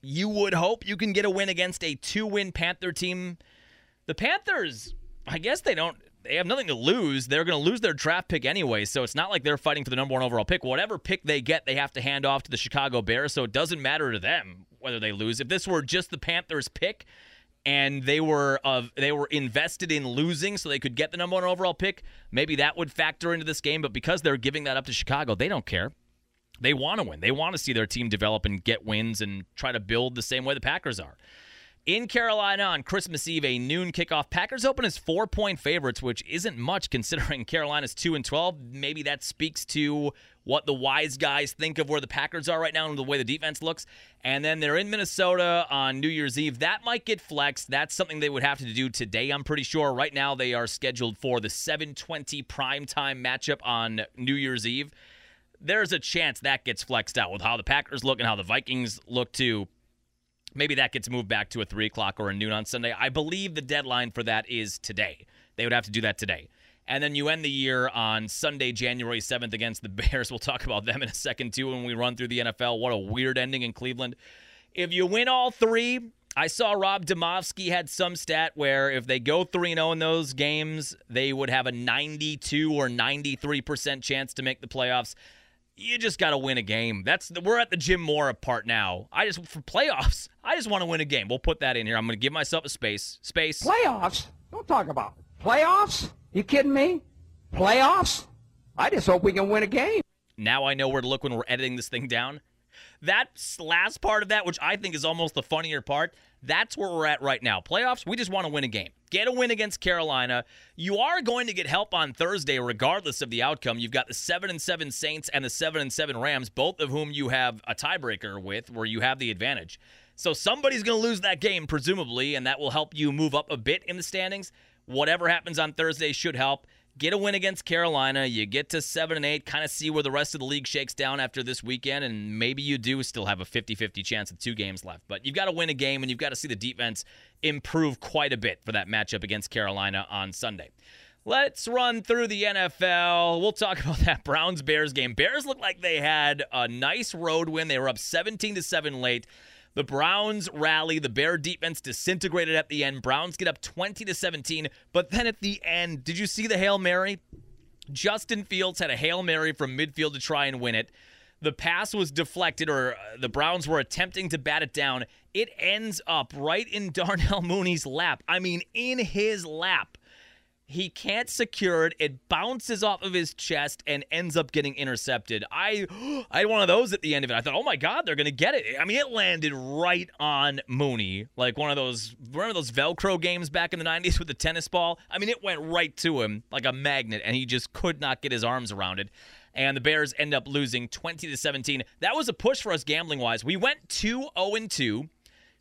You would hope you can get a win against a two win Panther team. The Panthers, I guess they don't. They have nothing to lose. They're going to lose their draft pick anyway, so it's not like they're fighting for the number one overall pick. Whatever pick they get, they have to hand off to the Chicago Bears, so it doesn't matter to them whether they lose. If this were just the Panthers pick and they were of they were invested in losing so they could get the number one overall pick, maybe that would factor into this game. But because they're giving that up to Chicago, they don't care. They want to win. They want to see their team develop and get wins and try to build the same way the Packers are in Carolina on Christmas Eve, a noon kickoff. Packers open as four point favorites, which isn't much considering Carolina's 2 and 12. Maybe that speaks to what the wise guys think of where the Packers are right now and the way the defense looks. And then they're in Minnesota on New Year's Eve. That might get flexed. That's something they would have to do today, I'm pretty sure. Right now, they are scheduled for the 720 primetime matchup on New Year's Eve. There's a chance that gets flexed out with how the Packers look and how the Vikings look too maybe that gets moved back to a three o'clock or a noon on Sunday. I believe the deadline for that is today. They would have to do that today. And then you end the year on Sunday, January 7th against the Bears. We'll talk about them in a second, too, when we run through the NFL. What a weird ending in Cleveland. If you win all three, I saw Rob Demovsky had some stat where if they go 3 0 in those games, they would have a 92 or 93% chance to make the playoffs you just got to win a game. That's the, we're at the Jim Mora part now. I just for playoffs, I just want to win a game. We'll put that in here. I'm going to give myself a space. Space. Playoffs? Don't talk about it. playoffs. You kidding me? Playoffs? I just hope we can win a game. Now I know where to look when we're editing this thing down. That last part of that, which I think is almost the funnier part, that's where we're at right now. Playoffs, we just want to win a game. Get a win against Carolina. You are going to get help on Thursday, regardless of the outcome. You've got the seven and seven Saints and the seven and seven Rams, both of whom you have a tiebreaker with, where you have the advantage. So somebody's going to lose that game, presumably, and that will help you move up a bit in the standings. Whatever happens on Thursday should help get a win against Carolina. You get to 7 and 8, kind of see where the rest of the league shakes down after this weekend and maybe you do still have a 50-50 chance of two games left. But you've got to win a game and you've got to see the defense improve quite a bit for that matchup against Carolina on Sunday. Let's run through the NFL. We'll talk about that Browns Bears game. Bears looked like they had a nice road win. They were up 17 to 7 late. The Browns rally. The Bear defense disintegrated at the end. Browns get up 20 to 17. But then at the end, did you see the Hail Mary? Justin Fields had a Hail Mary from midfield to try and win it. The pass was deflected, or uh, the Browns were attempting to bat it down. It ends up right in Darnell Mooney's lap. I mean, in his lap. He can't secure it. It bounces off of his chest and ends up getting intercepted. I I had one of those at the end of it. I thought, oh my god, they're gonna get it. I mean, it landed right on Mooney, like one of those remember those Velcro games back in the '90s with the tennis ball. I mean, it went right to him like a magnet, and he just could not get his arms around it. And the Bears end up losing 20 to 17. That was a push for us gambling wise. We went 2 0 2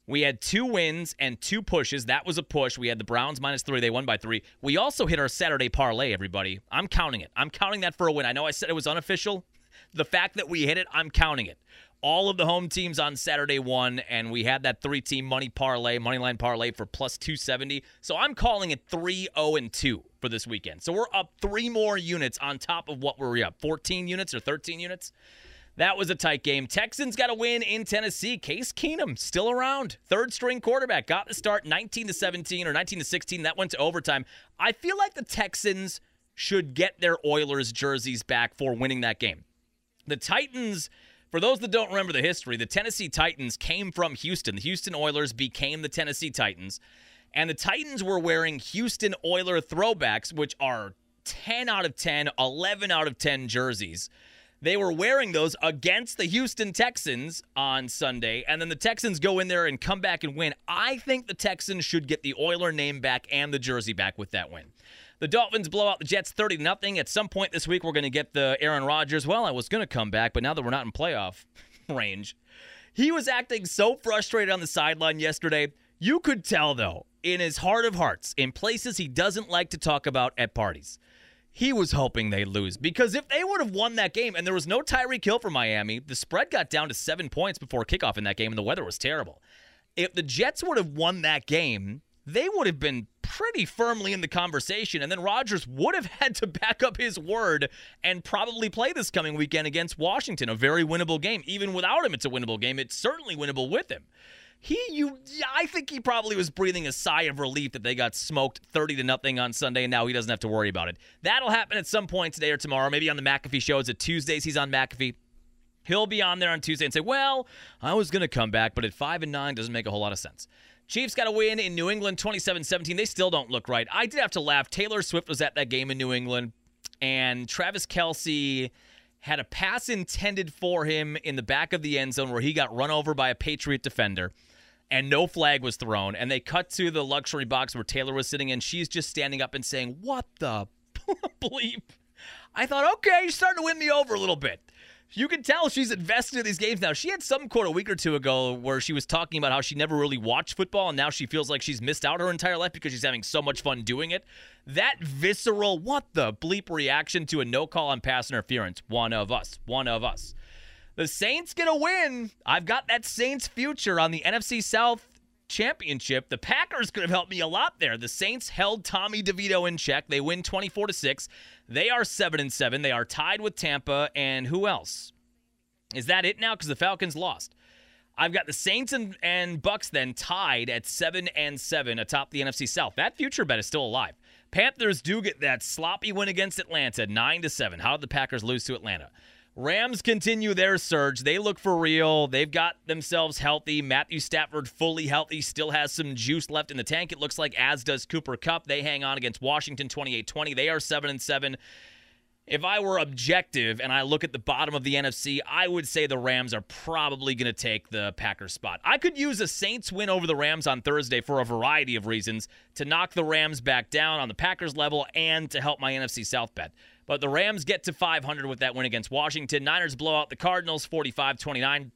we had two wins and two pushes. That was a push. We had the Browns minus three. They won by three. We also hit our Saturday parlay, everybody. I'm counting it. I'm counting that for a win. I know I said it was unofficial. The fact that we hit it, I'm counting it. All of the home teams on Saturday won, and we had that three team money parlay, money line parlay for plus 270. So I'm calling it 3 0 and 2 for this weekend. So we're up three more units on top of what we were we up? 14 units or 13 units? That was a tight game. Texans got a win in Tennessee. Case Keenum still around. Third string quarterback got the start 19 to 17 or 19 to 16. That went to overtime. I feel like the Texans should get their Oilers jerseys back for winning that game. The Titans for those that don't remember the history, the Tennessee Titans came from Houston. The Houston Oilers became the Tennessee Titans. And the Titans were wearing Houston Oiler throwbacks, which are 10 out of 10, 11 out of 10 jerseys. They were wearing those against the Houston Texans on Sunday, and then the Texans go in there and come back and win. I think the Texans should get the Oiler name back and the jersey back with that win. The Dolphins blow out the Jets 30 0. At some point this week, we're going to get the Aaron Rodgers. Well, I was going to come back, but now that we're not in playoff range, he was acting so frustrated on the sideline yesterday. You could tell, though, in his heart of hearts, in places he doesn't like to talk about at parties he was hoping they'd lose because if they would have won that game and there was no Tyreek Hill for Miami, the spread got down to seven points before kickoff in that game and the weather was terrible. If the Jets would have won that game, they would have been pretty firmly in the conversation, and then Rodgers would have had to back up his word and probably play this coming weekend against Washington, a very winnable game. Even without him, it's a winnable game. It's certainly winnable with him he you I think he probably was breathing a sigh of relief that they got smoked 30 to nothing on Sunday and now he doesn't have to worry about it. That'll happen at some point today or tomorrow, maybe on the McAfee show. It's at Tuesdays he's on McAfee. He'll be on there on Tuesday and say, "Well, I was going to come back, but at 5 and 9 doesn't make a whole lot of sense." Chiefs got a win in New England 27-17. They still don't look right. I did have to laugh. Taylor Swift was at that game in New England and Travis Kelce had a pass intended for him in the back of the end zone where he got run over by a Patriot defender and no flag was thrown. And they cut to the luxury box where Taylor was sitting, and she's just standing up and saying, What the bleep? I thought, okay, you're starting to win me over a little bit. You can tell she's invested in these games now. She had some quote a week or two ago where she was talking about how she never really watched football and now she feels like she's missed out her entire life because she's having so much fun doing it. That visceral, what the bleep reaction to a no call on pass interference. One of us. One of us. The Saints get a win. I've got that Saints future on the NFC South championship. The Packers could have helped me a lot there. The Saints held Tommy DeVito in check. They win 24 to 6. They are 7 and 7. They are tied with Tampa and who else? Is that it now cuz the Falcons lost? I've got the Saints and, and Bucs then tied at 7 and 7 atop the NFC South. That future bet is still alive. Panthers do get that sloppy win against Atlanta 9 to 7. How did the Packers lose to Atlanta? Rams continue their surge. They look for real. They've got themselves healthy. Matthew Stafford fully healthy, still has some juice left in the tank. It looks like as does Cooper Kupp. They hang on against Washington 28-20. They are 7 and 7. If I were objective and I look at the bottom of the NFC, I would say the Rams are probably going to take the Packers spot. I could use a Saints win over the Rams on Thursday for a variety of reasons to knock the Rams back down on the Packers level and to help my NFC South bet. But the Rams get to 500 with that win against Washington. Niners blow out the Cardinals 45 29.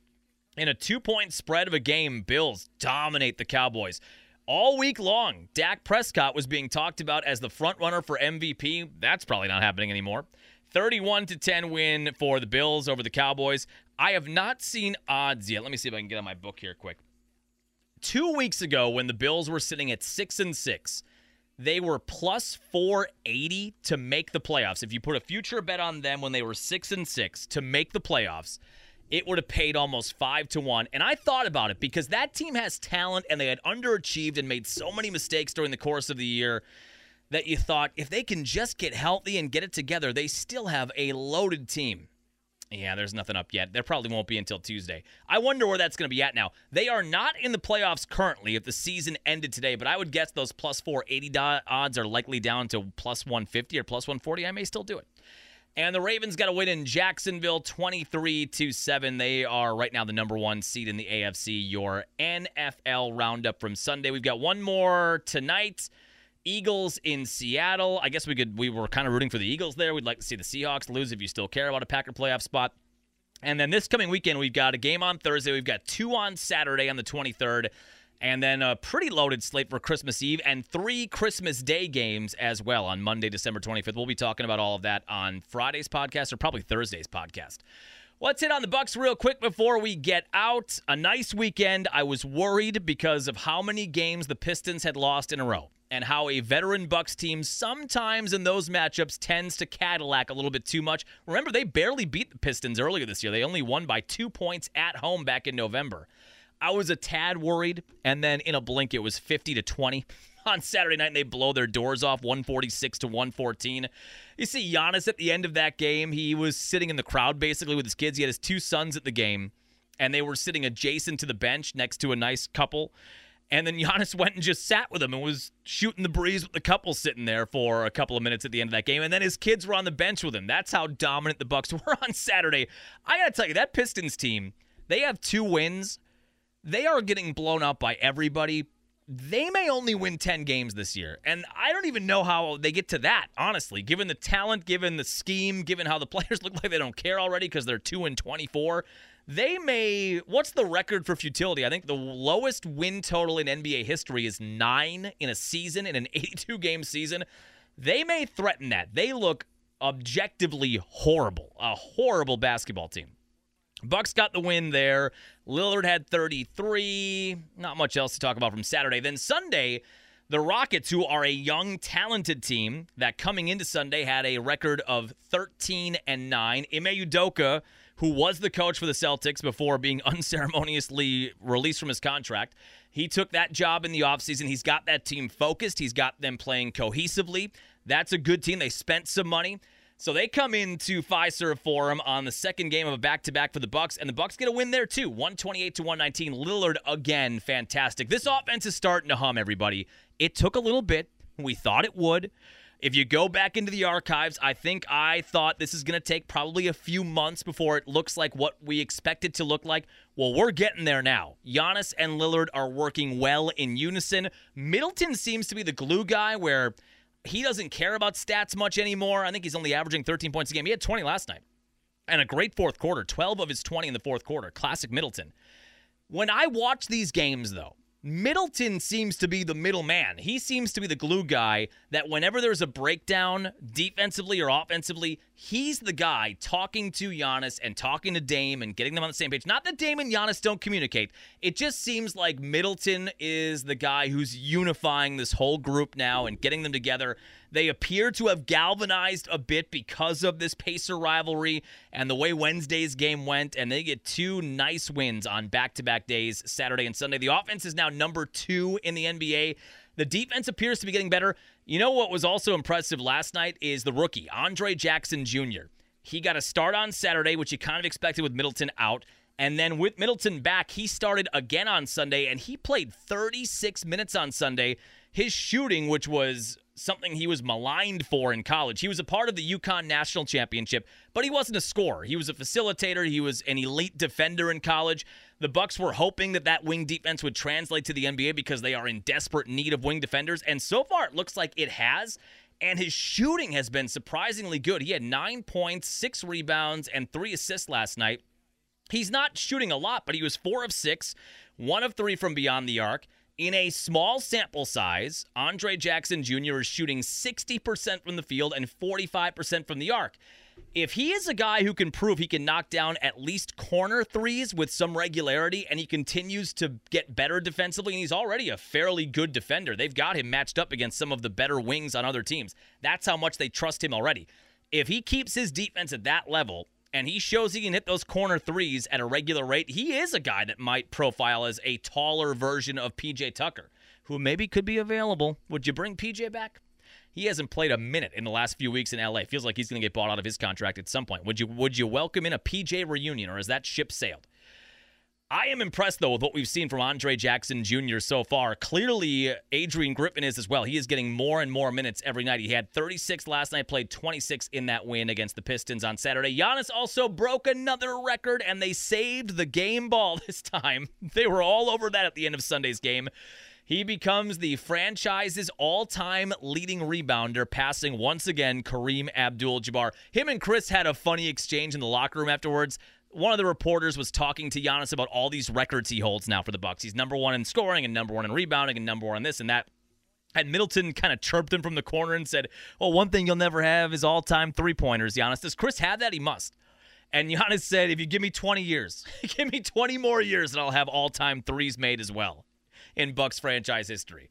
In a two point spread of a game, Bills dominate the Cowboys. All week long, Dak Prescott was being talked about as the front runner for MVP. That's probably not happening anymore. 31 to 10 win for the Bills over the Cowboys. I have not seen odds yet. Let me see if I can get on my book here quick. 2 weeks ago when the Bills were sitting at 6 and 6, they were plus 480 to make the playoffs. If you put a future bet on them when they were 6 and 6 to make the playoffs, it would have paid almost 5 to 1. And I thought about it because that team has talent and they had underachieved and made so many mistakes during the course of the year that you thought if they can just get healthy and get it together, they still have a loaded team. Yeah, there's nothing up yet. There probably won't be until Tuesday. I wonder where that's going to be at now. They are not in the playoffs currently if the season ended today, but I would guess those plus 480 do- odds are likely down to plus 150 or plus 140. I may still do it. And the Ravens got a win in Jacksonville 23 to 7. They are right now the number 1 seed in the AFC. Your NFL roundup from Sunday. We've got one more tonight. Eagles in Seattle. I guess we could we were kind of rooting for the Eagles there. We'd like to see the Seahawks lose if you still care about a Packer playoff spot. And then this coming weekend, we've got a game on Thursday. We've got two on Saturday on the 23rd. And then a pretty loaded slate for Christmas Eve and three Christmas Day games as well on Monday, December 25th. We'll be talking about all of that on Friday's podcast or probably Thursday's podcast. Let's hit on the Bucks real quick before we get out. A nice weekend. I was worried because of how many games the Pistons had lost in a row and how a veteran Bucks team sometimes in those matchups tends to Cadillac a little bit too much. Remember, they barely beat the Pistons earlier this year. They only won by two points at home back in November. I was a tad worried, and then in a blink, it was 50 to 20 on Saturday night, and they blow their doors off 146 to 114. You see Giannis at the end of that game, he was sitting in the crowd basically with his kids. He had his two sons at the game, and they were sitting adjacent to the bench next to a nice couple. And then Giannis went and just sat with them and was shooting the breeze with the couple sitting there for a couple of minutes at the end of that game. And then his kids were on the bench with him. That's how dominant the Bucks were on Saturday. I gotta tell you, that Pistons team, they have two wins they are getting blown up by everybody. They may only win 10 games this year. And I don't even know how they get to that, honestly, given the talent, given the scheme, given how the players look like they don't care already because they're 2 and 24. They may what's the record for futility? I think the lowest win total in NBA history is 9 in a season in an 82 game season. They may threaten that. They look objectively horrible. A horrible basketball team. Bucks got the win there. Lillard had 33. Not much else to talk about from Saturday. Then Sunday, the Rockets, who are a young, talented team that coming into Sunday had a record of 13 and 9. Ime Udoka, who was the coach for the Celtics before being unceremoniously released from his contract, he took that job in the offseason. He's got that team focused, he's got them playing cohesively. That's a good team. They spent some money. So they come into Fiserv Forum on the second game of a back-to-back for the Bucks, and the Bucks get a win there too, 128 to 119. Lillard again, fantastic. This offense is starting to hum. Everybody, it took a little bit. We thought it would. If you go back into the archives, I think I thought this is going to take probably a few months before it looks like what we expect it to look like. Well, we're getting there now. Giannis and Lillard are working well in unison. Middleton seems to be the glue guy where he doesn't care about stats much anymore. I think he's only averaging 13 points a game. He had 20 last night and a great fourth quarter, 12 of his 20 in the fourth quarter. Classic Middleton. When I watch these games, though, Middleton seems to be the middleman. He seems to be the glue guy that whenever there's a breakdown defensively or offensively, he's the guy talking to Giannis and talking to Dame and getting them on the same page. Not that Dame and Giannis don't communicate. It just seems like Middleton is the guy who's unifying this whole group now and getting them together. They appear to have galvanized a bit because of this Pacer rivalry and the way Wednesday's game went, and they get two nice wins on back to back days, Saturday and Sunday. The offense is now number two in the NBA. The defense appears to be getting better. You know what was also impressive last night is the rookie, Andre Jackson Jr. He got a start on Saturday, which you kind of expected with Middleton out. And then with Middleton back, he started again on Sunday and he played 36 minutes on Sunday. His shooting, which was something he was maligned for in college. He was a part of the UConn National Championship, but he wasn't a scorer. He was a facilitator. He was an elite defender in college. The Bucks were hoping that that wing defense would translate to the NBA because they are in desperate need of wing defenders, and so far it looks like it has. And his shooting has been surprisingly good. He had nine points, six rebounds, and three assists last night. He's not shooting a lot, but he was four of six, one of three from beyond the arc. In a small sample size, Andre Jackson Jr. is shooting 60% from the field and 45% from the arc. If he is a guy who can prove he can knock down at least corner threes with some regularity and he continues to get better defensively, and he's already a fairly good defender, they've got him matched up against some of the better wings on other teams. That's how much they trust him already. If he keeps his defense at that level, and he shows he can hit those corner threes at a regular rate, he is a guy that might profile as a taller version of PJ Tucker, who maybe could be available. Would you bring PJ back? He hasn't played a minute in the last few weeks in LA. Feels like he's going to get bought out of his contract at some point. Would you would you welcome in a PJ reunion or has that ship sailed? I am impressed, though, with what we've seen from Andre Jackson Jr. so far. Clearly, Adrian Griffin is as well. He is getting more and more minutes every night. He had 36 last night, played 26 in that win against the Pistons on Saturday. Giannis also broke another record, and they saved the game ball this time. They were all over that at the end of Sunday's game. He becomes the franchise's all time leading rebounder, passing once again Kareem Abdul Jabbar. Him and Chris had a funny exchange in the locker room afterwards one of the reporters was talking to Giannis about all these records he holds now for the Bucks. He's number one in scoring and number one in rebounding and number one in this and that. And Middleton kind of chirped him from the corner and said, "Well, one thing you'll never have is all-time three-pointers." Giannis, does Chris have that? He must. And Giannis said, "If you give me 20 years, give me 20 more years, and I'll have all-time threes made as well in Bucks franchise history."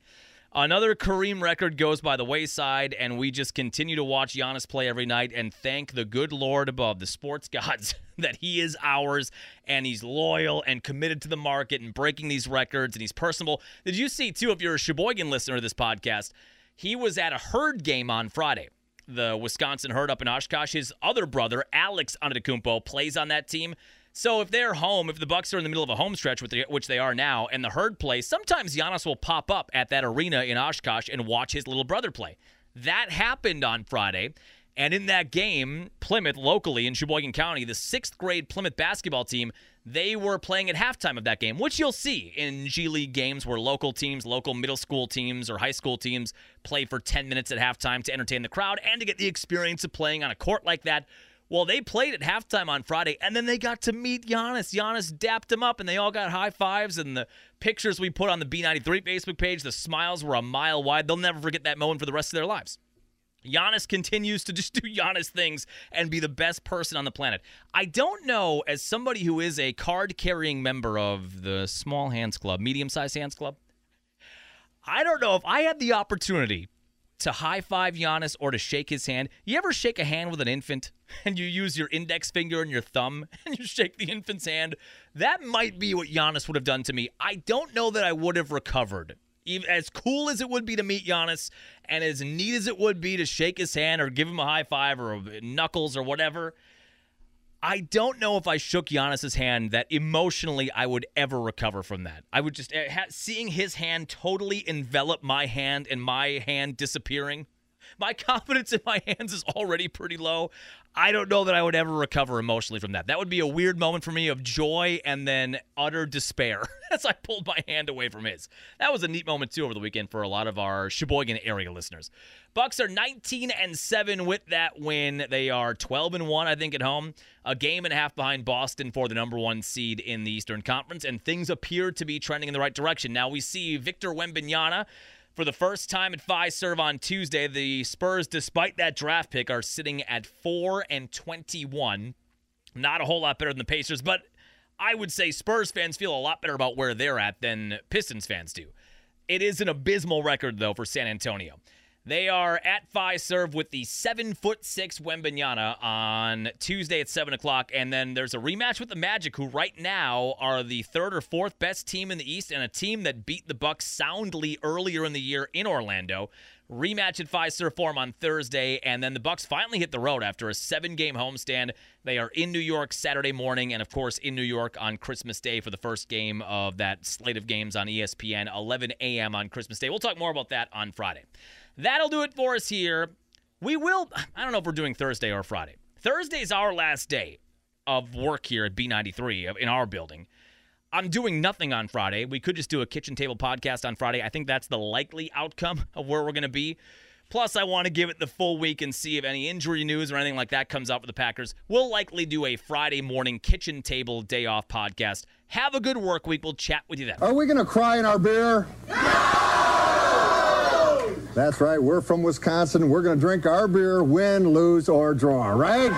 Another Kareem record goes by the wayside, and we just continue to watch Giannis play every night and thank the good Lord above, the sports gods, that he is ours and he's loyal and committed to the market and breaking these records and he's personable. Did you see, too, if you're a Sheboygan listener to this podcast, he was at a herd game on Friday. The Wisconsin herd up in Oshkosh. His other brother, Alex Antetokounmpo, plays on that team. So if they're home, if the Bucks are in the middle of a home stretch, which they are now, and the herd plays, sometimes Giannis will pop up at that arena in Oshkosh and watch his little brother play. That happened on Friday. And in that game, Plymouth, locally in Sheboygan County, the sixth grade Plymouth basketball team, they were playing at halftime of that game, which you'll see in G League games where local teams, local middle school teams, or high school teams play for 10 minutes at halftime to entertain the crowd and to get the experience of playing on a court like that well, they played at halftime on Friday, and then they got to meet Giannis. Giannis dapped them up, and they all got high fives. And the pictures we put on the B93 Facebook page, the smiles were a mile wide. They'll never forget that moment for the rest of their lives. Giannis continues to just do Giannis things and be the best person on the planet. I don't know, as somebody who is a card carrying member of the Small Hands Club, Medium Sized Hands Club, I don't know if I had the opportunity to high five Giannis or to shake his hand. You ever shake a hand with an infant and you use your index finger and your thumb and you shake the infant's hand? That might be what Giannis would have done to me. I don't know that I would have recovered. Even, as cool as it would be to meet Giannis and as neat as it would be to shake his hand or give him a high five or knuckles or whatever, I don't know if I shook Giannis's hand that emotionally I would ever recover from that. I would just eh, ha- seeing his hand totally envelop my hand and my hand disappearing. My confidence in my hands is already pretty low. I don't know that I would ever recover emotionally from that. That would be a weird moment for me of joy and then utter despair as I pulled my hand away from his. That was a neat moment too over the weekend for a lot of our Sheboygan area listeners. Bucks are 19 and 7 with that win. They are 12 and 1 I think at home. A game and a half behind Boston for the number 1 seed in the Eastern Conference and things appear to be trending in the right direction. Now we see Victor Wembanyama for the first time at Fiserv on Tuesday, the Spurs, despite that draft pick, are sitting at 4 and 21. Not a whole lot better than the Pacers, but I would say Spurs fans feel a lot better about where they're at than Pistons fans do. It is an abysmal record, though, for San Antonio. They are at Fiserv with the seven foot six Wembanyama on Tuesday at seven o'clock, and then there's a rematch with the Magic, who right now are the third or fourth best team in the East, and a team that beat the Bucks soundly earlier in the year in Orlando. Rematch at Fiserv Forum on Thursday, and then the Bucks finally hit the road after a seven-game homestand. They are in New York Saturday morning, and of course in New York on Christmas Day for the first game of that slate of games on ESPN, 11 a.m. on Christmas Day. We'll talk more about that on Friday. That'll do it for us here. We will, I don't know if we're doing Thursday or Friday. Thursday's our last day of work here at B93 in our building. I'm doing nothing on Friday. We could just do a kitchen table podcast on Friday. I think that's the likely outcome of where we're going to be. Plus, I want to give it the full week and see if any injury news or anything like that comes out for the Packers. We'll likely do a Friday morning kitchen table day off podcast. Have a good work week. We'll chat with you then. Are we going to cry in our beer? That's right. We're from Wisconsin. We're going to drink our beer, win, lose, or draw, right?